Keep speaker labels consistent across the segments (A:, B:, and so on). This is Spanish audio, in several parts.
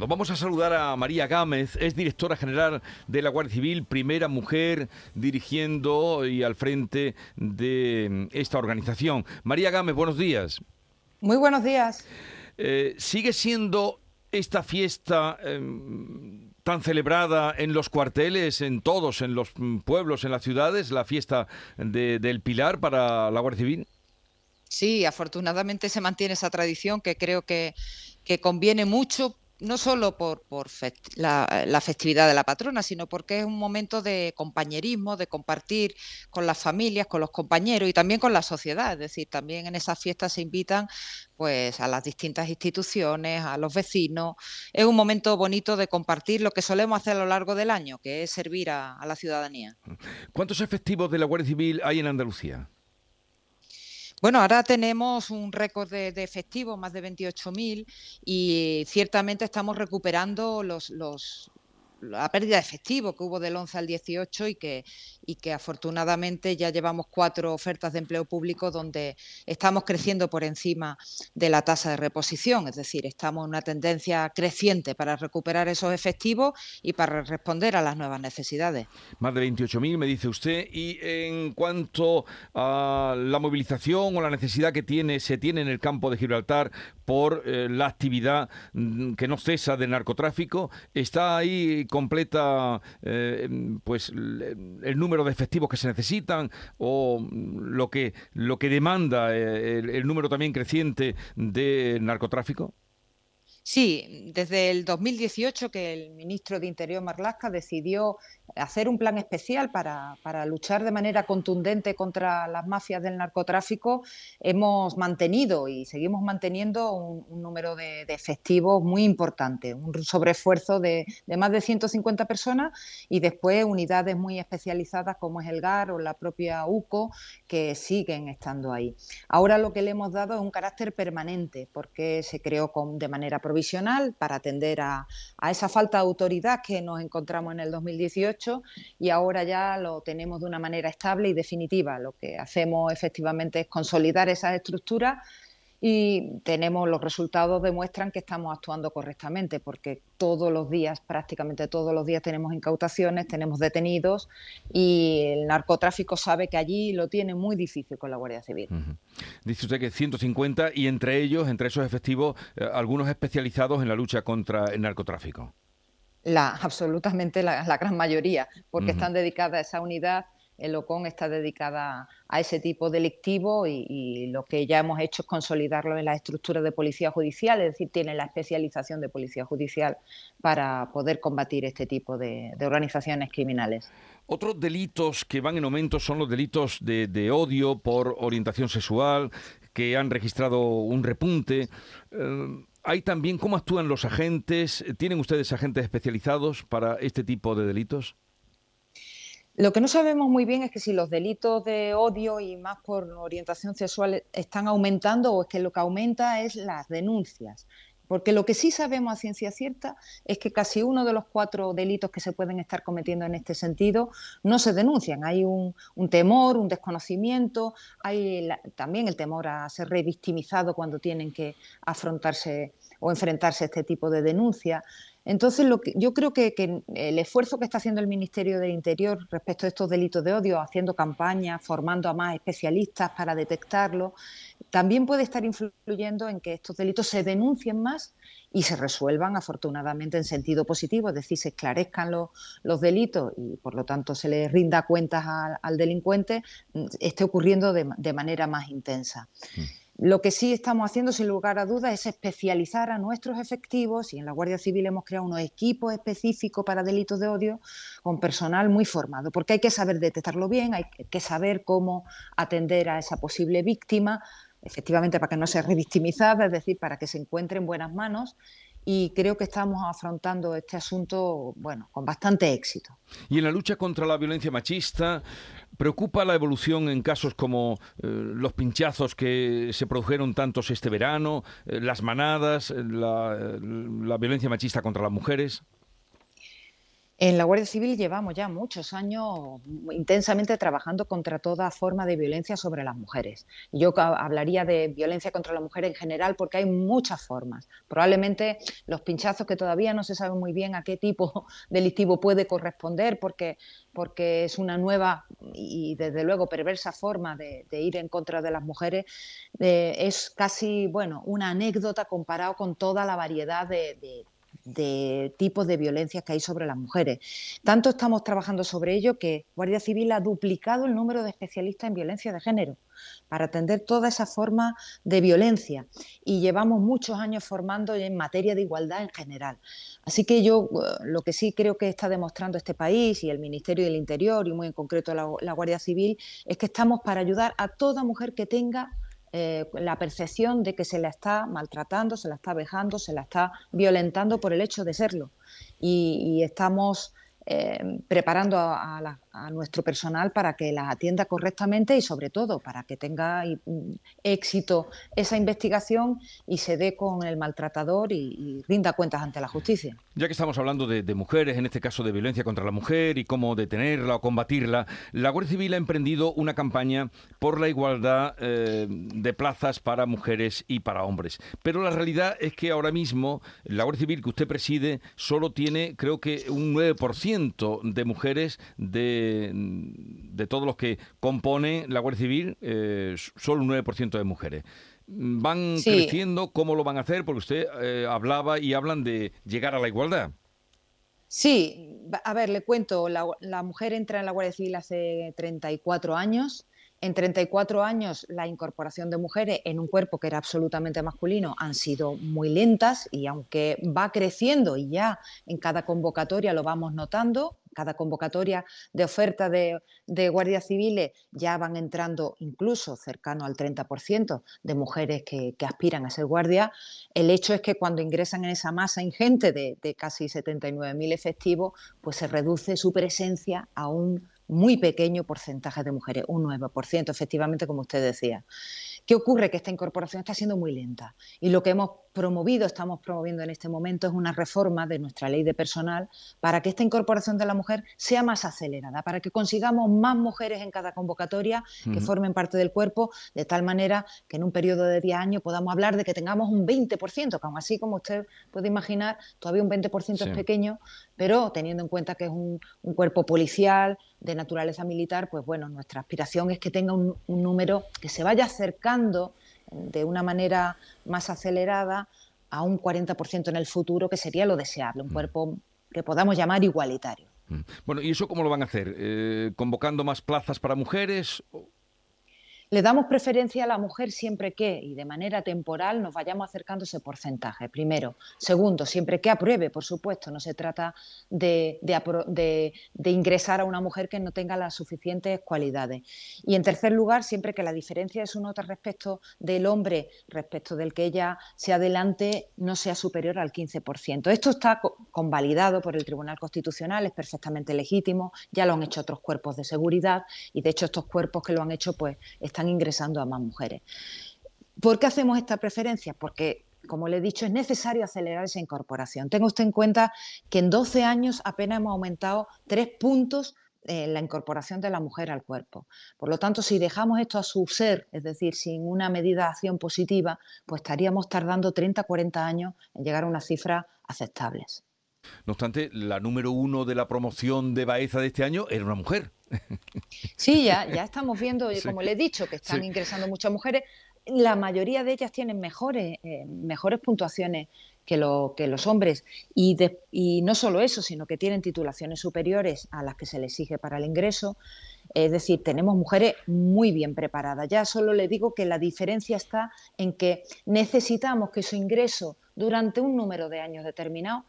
A: Vamos a saludar a María Gámez, es directora general de la Guardia Civil, primera mujer dirigiendo y al frente de esta organización. María Gámez, buenos días.
B: Muy buenos días.
A: Eh, ¿Sigue siendo esta fiesta eh, tan celebrada en los cuarteles, en todos, en los pueblos, en las ciudades, la fiesta de, del Pilar para la Guardia Civil?
B: Sí, afortunadamente se mantiene esa tradición que creo que, que conviene mucho no solo por, la, festividad de la patrona, sino porque es un momento de compañerismo, de compartir con las familias, con los compañeros y también con la sociedad. Es decir, también en esas fiestas se invitan pues a las distintas instituciones, a los vecinos. Es un momento bonito de compartir lo que solemos hacer a lo largo del año, que es servir a la ciudadanía.
A: ¿Cuántos efectivos de la Guardia Civil hay en Andalucía?
B: Bueno, ahora tenemos un récord de, efectivos, más de 28.000, y ciertamente estamos recuperando los, los, la pérdida de efectivo que hubo del 11 al 18 y que, y que afortunadamente ya llevamos cuatro ofertas de empleo público donde estamos creciendo por encima de la tasa de reposición, es decir, estamos en una tendencia creciente para recuperar esos efectivos y para responder a las nuevas necesidades.
A: Más de 28.000 me dice usted y en cuanto a la movilización o la necesidad que tiene se tiene en el campo de Gibraltar por eh, la actividad mm, que no cesa de narcotráfico, está ahí completa eh, pues el número de efectivos que se necesitan o lo que lo que demanda eh, el número también creciente de narcotráfico?
B: Sí, desde el 2018 que el ministro de Interior Marlasca decidió hacer un plan especial para, luchar de manera contundente contra las mafias del narcotráfico, hemos mantenido y seguimos manteniendo un, número de, efectivos muy importante, un sobreesfuerzo de, de, más de 150 personas y después unidades muy especializadas como es el GAR o la propia UCO que siguen estando ahí. Ahora lo que le hemos dado es un carácter permanente porque se creó con, de manera provisional para atender a, esa falta de autoridad que nos encontramos en el 2018 y ahora ya lo tenemos de una manera estable y definitiva. Lo que hacemos efectivamente es consolidar esas estructuras y tenemos los resultados demuestran que estamos actuando correctamente porque todos los días, prácticamente todos los días tenemos incautaciones, tenemos detenidos y el narcotráfico sabe que allí lo tiene muy difícil con la Guardia Civil.
A: Dice usted que 150 y entre ellos, entre esos efectivos, eh, algunos especializados en la lucha contra el narcotráfico.
B: La, absolutamente la, gran mayoría, porque están dedicadas a esa unidad el OCON está dedicada a ese tipo delictivo y, lo que ya hemos hecho es consolidarlo en la estructura de policía judicial, es decir, tiene la especialización de policía judicial para poder combatir este tipo de, organizaciones criminales.
A: Otros delitos que van en aumento son los delitos de, odio por orientación sexual, que han registrado un repunte. Eh, ¿Hay también cómo actúan los agentes? ¿Tienen ustedes agentes especializados para este tipo de delitos?
B: Lo que no sabemos muy bien es que si los delitos de odio y más por orientación sexual están aumentando o es que lo que aumenta es las denuncias. Porque lo que sí sabemos a ciencia cierta es que casi uno de los cuatro delitos que se pueden estar cometiendo en este sentido no se denuncian. Hay un, temor, un desconocimiento, hay también el temor a ser revictimizado cuando tienen que afrontarse o enfrentarse a este tipo de denuncia. Entonces, lo que, yo creo que, el esfuerzo que está haciendo el Ministerio del Interior respecto a estos delitos de odio, haciendo campañas, formando a más especialistas para detectarlo, también puede estar influyendo en que estos delitos se denuncien más y se resuelvan afortunadamente en sentido positivo, es decir, se esclarezcan los, delitos y por lo tanto se le rinda cuentas al, delincuente, mm, esté ocurriendo de, manera más intensa. Mm. Lo que sí estamos haciendo, sin lugar a dudas, es especializar a nuestros efectivos y en la Guardia Civil hemos creado unos equipos específicos para delitos de odio con personal muy formado, porque hay que saber detectarlo bien, hay que saber cómo atender a esa posible víctima, efectivamente para que no sea revictimizada, es decir, para que se encuentre en buenas manos y creo que estamos afrontando este asunto bueno, con bastante éxito.
A: Y en la lucha contra la violencia machista, ¿preocupa la evolución en casos como eh, los pinchazos que se produjeron tantos este verano, eh, las manadas, la, la violencia machista contra las mujeres?
B: En la Guardia Civil llevamos ya muchos años intensamente trabajando contra toda forma de violencia sobre las mujeres. Yo hablaría de violencia contra la mujer en general porque hay muchas formas. Probablemente los pinchazos que todavía no se sabe muy bien a qué tipo delictivo puede corresponder porque, porque es una nueva y desde luego perversa forma de, ir en contra de las mujeres, eh, es casi bueno una anécdota comparado con toda la variedad de de tipos de violencia que hay sobre las mujeres. Tanto estamos trabajando sobre ello que Guardia Civil ha duplicado el número de especialistas en violencia de género para atender toda esa forma de violencia y llevamos muchos años formando en materia de igualdad en general. Así que yo eh, lo que sí creo que está demostrando este país y el Ministerio del Interior y muy en concreto la, la Guardia Civil es que estamos para ayudar a toda mujer que tenga eh, la percepción de que se la está maltratando, se la está vejando, se la está violentando por el hecho de serlo. y estamos eh, preparando a, nuestro personal para que las atienda correctamente y sobre todo para que tenga mm, éxito esa investigación y se dé con el maltratador y, rinda cuentas ante la justicia.
A: Ya que estamos hablando de, mujeres, en este caso de violencia contra la mujer y cómo detenerla o combatirla, la Guardia Civil ha emprendido una campaña por la igualdad eh, de plazas para mujeres y para hombres. Pero la realidad es que ahora mismo la Guardia Civil que usted preside solo tiene creo que un 9% de mujeres de, de todos los que compone la Guardia Civil, eh, solo un 9% de mujeres. ¿Van creciendo? ¿Cómo lo van a hacer? Porque usted eh, hablaba y hablan de llegar a la igualdad.
B: Sí, a ver, le cuento, la, la, mujer entra en la Guardia Civil hace 34 años. En 34 años la incorporación de mujeres en un cuerpo que era absolutamente masculino han sido muy lentas y aunque va creciendo y ya en cada convocatoria lo vamos notando, cada convocatoria de oferta de, guardias civiles ya van entrando incluso cercano al 30% de mujeres que, aspiran a ser guardias, el hecho es que cuando ingresan en esa masa ingente de, de casi 79.000 efectivos, pues se reduce su presencia a un muy pequeño porcentaje de mujeres, un 9%, efectivamente, como usted decía. ¿Qué ocurre? Que esta incorporación está siendo muy lenta y lo que hemos promovido, estamos promoviendo en este momento, es una reforma de nuestra ley de personal para que esta incorporación de la mujer sea más acelerada, para que consigamos más mujeres en cada convocatoria que formen parte del cuerpo, de tal manera que en un periodo de 10 años podamos hablar de que tengamos un 20%, que aún así, como usted puede imaginar, todavía un 20% es pequeño, pero teniendo en cuenta que es un, cuerpo policial de naturaleza militar, pues bueno, nuestra aspiración es que tenga un, un número que se vaya acercando de una manera más acelerada a un 40% en el futuro, que sería lo deseable, un mm. cuerpo que podamos llamar igualitario.
A: Mm. Bueno, ¿y eso cómo lo van a hacer? Eh, ¿Convocando más plazas para mujeres?
B: Le damos preferencia a la mujer siempre que, y de manera temporal, nos vayamos acercando ese porcentaje, primero. Segundo, siempre que apruebe, por supuesto, no se trata de, ingresar a una mujer que no tenga las suficientes cualidades. Y en tercer lugar, siempre que la diferencia es un otro respecto del hombre, respecto del que ella se adelante, no sea superior al 15%. Esto está convalidado por el Tribunal Constitucional, es perfectamente legítimo, ya lo han hecho otros cuerpos de seguridad y de hecho estos cuerpos que lo han hecho pues están ingresando a más mujeres. ¿Por qué hacemos esta preferencia? Porque como le he dicho, es necesario acelerar esa incorporación. Tenga usted en cuenta que en 12 años apenas hemos aumentado tres puntos en la incorporación de la mujer al cuerpo. Por lo tanto, si dejamos esto a su ser, es decir, sin una medida de acción positiva, pues estaríamos tardando 30, 40 años en llegar a unas cifras aceptables.
A: No obstante, la número uno de la promoción de Baeza de este año era una mujer.
B: Sí, ya, ya estamos viendo, como le he dicho, que están ingresando muchas mujeres. La mayoría de ellas tienen mejores, eh, mejores puntuaciones que, lo, que los hombres. Y, y no solo eso, sino que tienen titulaciones superiores a las que se les exige para el ingreso. Es decir, tenemos mujeres muy bien preparadas. Ya solo le digo que la diferencia está en que necesitamos que su ingreso durante un número de años determinado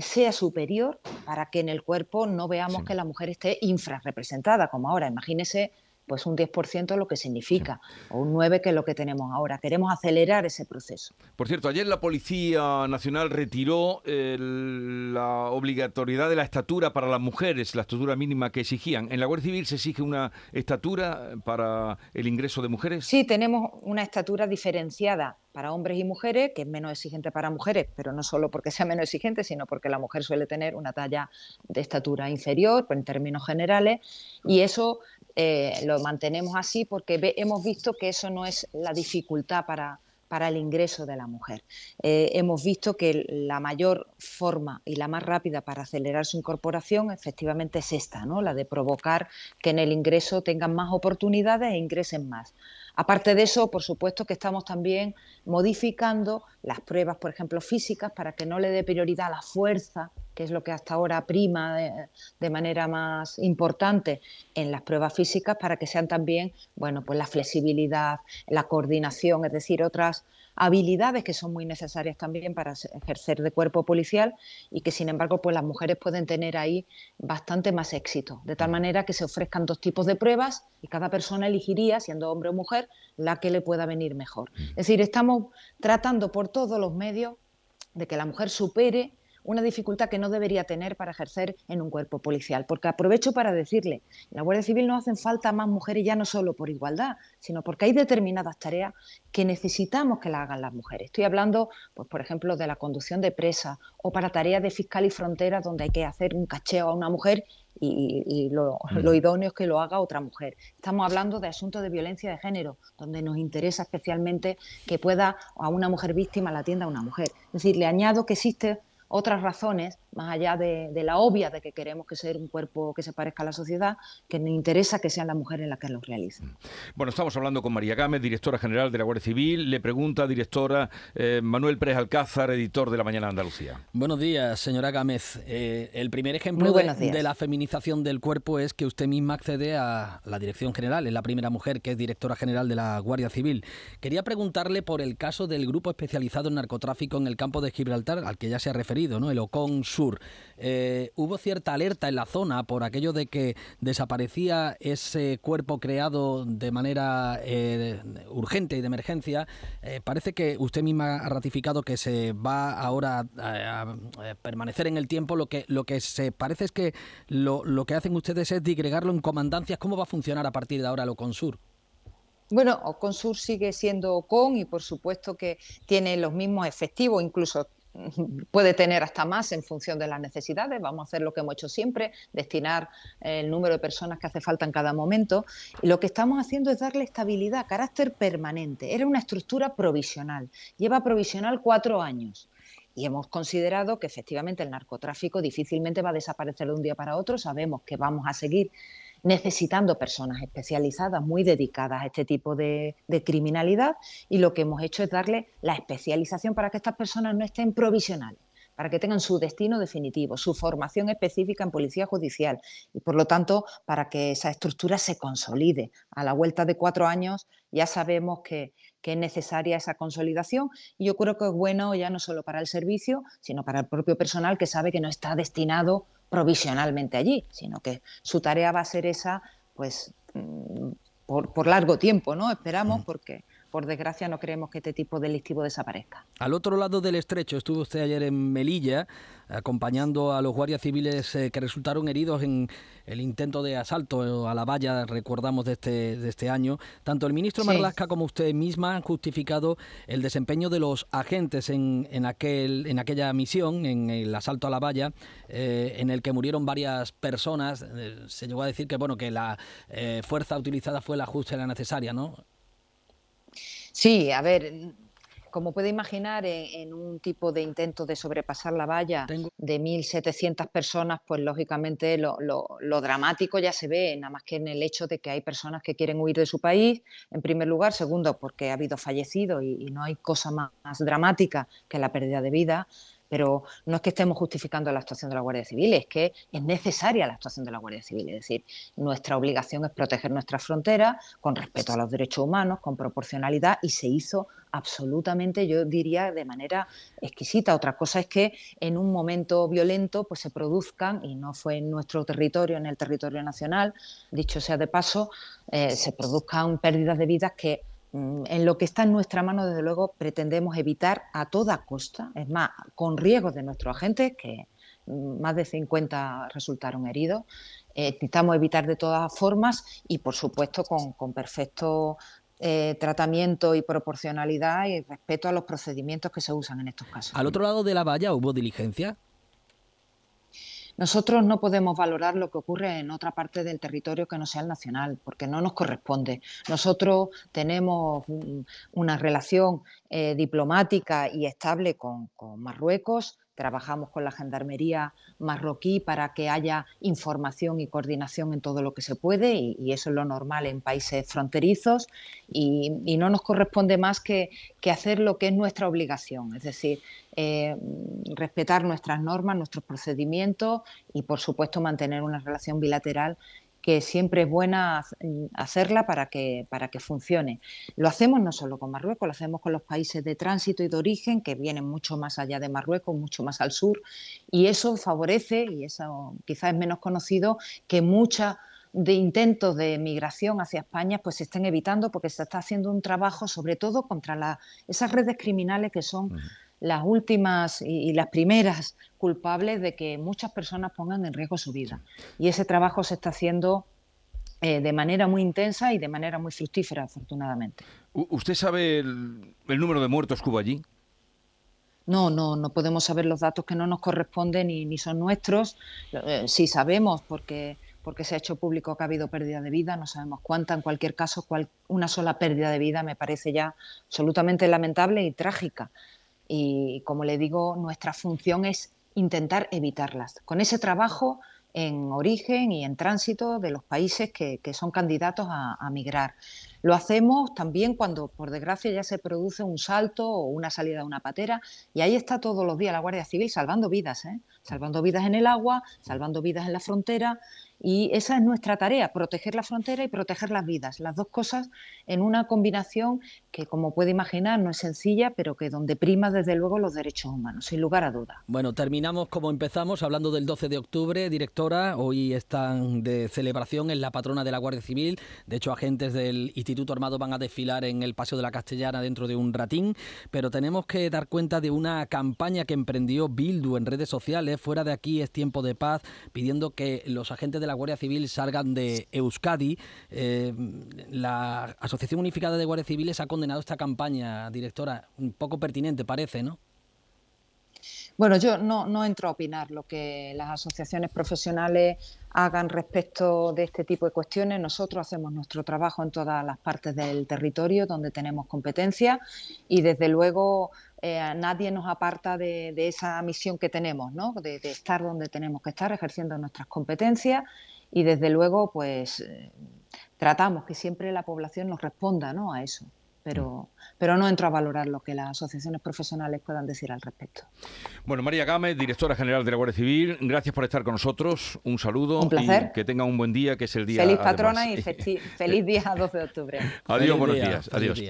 B: sea superior para que en el cuerpo no veamos que la mujer esté infrarrepresentada, como ahora. Imagínese pues un 10% lo que significa, o un 9% que es lo que tenemos ahora. Queremos acelerar ese proceso.
A: Por cierto, ayer la Policía Nacional retiró la obligatoriedad de la estatura para las mujeres, la estatura mínima que exigían. ¿En la Guardia Civil se exige una estatura para el ingreso de mujeres?
B: Sí, tenemos una estatura diferenciada para hombres y mujeres, que es menos exigente para mujeres, pero no solo porque sea menos exigente, sino porque la mujer suele tener una talla de estatura inferior, en términos generales, y eso eh, lo mantenemos así porque hemos visto que eso no es la dificultad para, para el ingreso de la mujer. Eh, hemos visto que la mayor forma y la más rápida para acelerar su incorporación efectivamente es esta, ¿no? la de provocar que en el ingreso tengan más oportunidades e ingresen más. Aparte de eso, por supuesto que estamos también modificando las pruebas, por ejemplo, físicas, para que no le dé prioridad a la fuerza, que es lo que hasta ahora prima de, manera más importante en las pruebas físicas, para que sean también, bueno, pues la flexibilidad, la coordinación, es decir, otras habilidades que son muy necesarias también para ejercer de cuerpo policial y que sin embargo pues las mujeres pueden tener ahí bastante más éxito, de tal manera que se ofrezcan dos tipos de pruebas y cada persona elegiría, siendo hombre o mujer, la que le pueda venir mejor. Es decir, estamos tratando por todos los medios de que la mujer supere una dificultad que no debería tener para ejercer en un cuerpo policial. Porque aprovecho para decirle, en la Guardia Civil no hacen falta más mujeres ya no solo por igualdad, sino porque hay determinadas tareas que necesitamos que las hagan las mujeres. Estoy hablando, pues, por ejemplo, de la conducción de presa o para tareas de fiscal y frontera donde hay que hacer un cacheo a una mujer y, lo, mm. lo, idóneo es que lo haga otra mujer. Estamos hablando de asuntos de violencia de género, donde nos interesa especialmente que pueda a una mujer víctima la atienda a una mujer. Es decir, le añado que existe otras razones, más allá de, la obvia de que queremos que sea un cuerpo que se parezca a la sociedad, que nos interesa que sean las mujeres las que lo realicen. Mm.
A: Bueno, estamos hablando con María Gámez, directora general de la Guardia Civil. Le pregunta, directora, eh, Manuel Pérez Alcázar, editor de La Mañana de Andalucía.
C: Buenos días, señora Gámez. Eh, el primer ejemplo de, de, la feminización del cuerpo es que usted misma accede a la dirección general. Es la primera mujer que es directora general de la Guardia Civil. Quería preguntarle por el caso del grupo especializado en narcotráfico en el campo de Gibraltar, al que ya se ha referido el Ocon Sur. Eh, hubo cierta alerta en la zona por aquello de que desaparecía ese cuerpo creado de manera eh, urgente y de emergencia. Eh, parece que usted misma ha ratificado que se va ahora a, permanecer en el tiempo. Lo que, lo que se parece es que lo, lo que hacen ustedes es digregarlo en comandancias. ¿Cómo va a funcionar a partir de ahora el Ocon Sur?
B: Bueno, Oconsur sigue siendo Ocon y por supuesto que tiene los mismos efectivos, incluso puede tener hasta más en función de las necesidades. Vamos a hacer lo que hemos hecho siempre, destinar el número de personas que hace falta en cada momento. Y lo que estamos haciendo es darle estabilidad, carácter permanente. Era una estructura provisional. Lleva provisional cuatro años. Y hemos considerado que efectivamente el narcotráfico difícilmente va a desaparecer de un día para otro. Sabemos que vamos a seguir necesitando personas especializadas muy dedicadas a este tipo de, criminalidad y lo que hemos hecho es darle la especialización para que estas personas no estén provisionales para que tengan su destino definitivo, su formación específica en policía judicial y, por lo tanto, para que esa estructura se consolide. A la vuelta de cuatro años ya sabemos que, que, es necesaria esa consolidación y yo creo que es bueno ya no solo para el servicio, sino para el propio personal que sabe que no está destinado provisionalmente allí, sino que su tarea va a ser esa, pues, mm, por, por largo tiempo, ¿no? Esperamos, porque por desgracia no creemos que este tipo delictivo desaparezca.
C: Al otro lado del estrecho estuvo usted ayer en Melilla acompañando a los guardias civiles eh, que resultaron heridos en el intento de asalto a la valla, recordamos de este, de este año. Tanto el ministro Marlasca como usted misma han justificado el desempeño de los agentes en, en, aquel, en aquella misión, en el asalto a la valla, eh, en el que murieron varias personas. Eh, se llegó a decir que bueno que la fuerza utilizada fue la justa y la necesaria, ¿no?
B: Sí, a ver, como puede imaginar, en, un tipo de intento de sobrepasar la valla de 1.700 personas, pues lógicamente lo, dramático ya se ve, nada más que en el hecho de que hay personas que quieren huir de su país, en primer lugar. Segundo, porque ha habido fallecidos y, no hay cosa más, dramática que la pérdida de vida. Pero no es que estemos justificando la actuación de la Guardia Civil, es que es necesaria la actuación de la Guardia Civil. Es decir, nuestra obligación es proteger nuestras fronteras con respeto a los derechos humanos, con proporcionalidad, y se hizo absolutamente, yo diría, de manera exquisita. Otra cosa es que en un momento violento pues se produzcan, y no fue en nuestro territorio, en el territorio nacional, dicho sea de paso, eh, se produzcan pérdidas de vidas que en lo que está en nuestra mano, desde luego, pretendemos evitar a toda costa, es más, con riesgo de nuestros agentes, que mm, más de 50 resultaron heridos. Eh, evitar de todas formas y, por supuesto, con, con perfecto eh, tratamiento y proporcionalidad y respeto a los procedimientos que se usan en estos casos.
C: ¿Al otro lado de la valla hubo diligencia?
B: Nosotros no podemos valorar lo que ocurre en otra parte del territorio que no sea el nacional, porque no nos corresponde. Nosotros tenemos una relación eh, diplomática y estable con Marruecos, Trabajamos con la Gendarmería marroquí para que haya información y coordinación en todo lo que se puede y, eso es lo normal en países fronterizos y, no nos corresponde más que, hacer lo que es nuestra obligación, es decir, eh, respetar nuestras normas, nuestros procedimientos y por supuesto mantener una relación bilateral que siempre es buena hacerla para que, para que funcione. Lo hacemos no solo con Marruecos, lo hacemos con los países de tránsito y de origen, que vienen mucho más allá de Marruecos, mucho más al sur, y eso favorece, y eso quizás es menos conocido, que muchas de intentos de migración hacia España pues se estén evitando porque se está haciendo un trabajo sobre todo contra esas redes criminales que son las últimas y, las primeras culpables de que muchas personas pongan en riesgo su vida. Y ese trabajo se está haciendo eh, de manera muy intensa y de manera muy fructífera, afortunadamente.
A: ¿Usted sabe el, número de muertos que hubo allí?
B: No, no, no podemos saber los datos que no nos corresponden ni, ni son nuestros. Eh, sí sabemos porque, porque se ha hecho público que ha habido pérdida de vida, no sabemos cuánta. En cualquier caso, una sola pérdida de vida me parece ya absolutamente lamentable y trágica y como le digo, nuestra función es intentar evitarlas. Con ese trabajo en origen y en tránsito de los países que, son candidatos a, migrar. Lo hacemos también cuando, por desgracia, ya se produce un salto o una salida de una patera y ahí está todos los días la Guardia Civil salvando vidas, ¿eh? salvando vidas en el agua, salvando vidas en la frontera y esa es nuestra tarea, proteger la frontera y proteger las vidas, las dos cosas en una combinación que, como puede imaginar, no es sencilla, pero que donde prima desde luego los derechos humanos, sin lugar a duda.
C: Bueno, terminamos como empezamos, hablando del 12 de octubre. Directora, hoy están de celebración en la patrona de la Guardia Civil. De hecho, agentes del Instituto Armado van a desfilar en el Paseo de la Castellana dentro de un ratín, pero tenemos que dar cuenta de una campaña que emprendió Bildu en redes sociales, fuera de aquí es tiempo de paz, pidiendo que los agentes de la Guardia Civil salgan de Euskadi. Eh, la Asociación Unificada de Guardias Civiles ha condenado esta campaña, directora, un poco pertinente parece, ¿no?
B: Bueno, yo no, no, entro a opinar lo que las asociaciones profesionales hagan respecto de este tipo de cuestiones. Nosotros hacemos nuestro trabajo en todas las partes del territorio donde tenemos competencia y desde luego eh, nadie nos aparta de, esa misión que tenemos, ¿no? de, estar donde tenemos que estar, ejerciendo nuestras competencias y desde luego pues eh, tratamos que siempre la población nos responda ¿no? a eso. Pero, pero no entro a valorar lo que las asociaciones profesionales puedan decir al respecto.
A: Bueno, María Gámez, directora general de la Guardia Civil, gracias por estar con nosotros. Un saludo.
B: Un placer.
A: Y que tenga un buen día, que es el día.
B: Feliz patrona y feliz día 12 de octubre.
A: Adiós, buenos días. Adiós.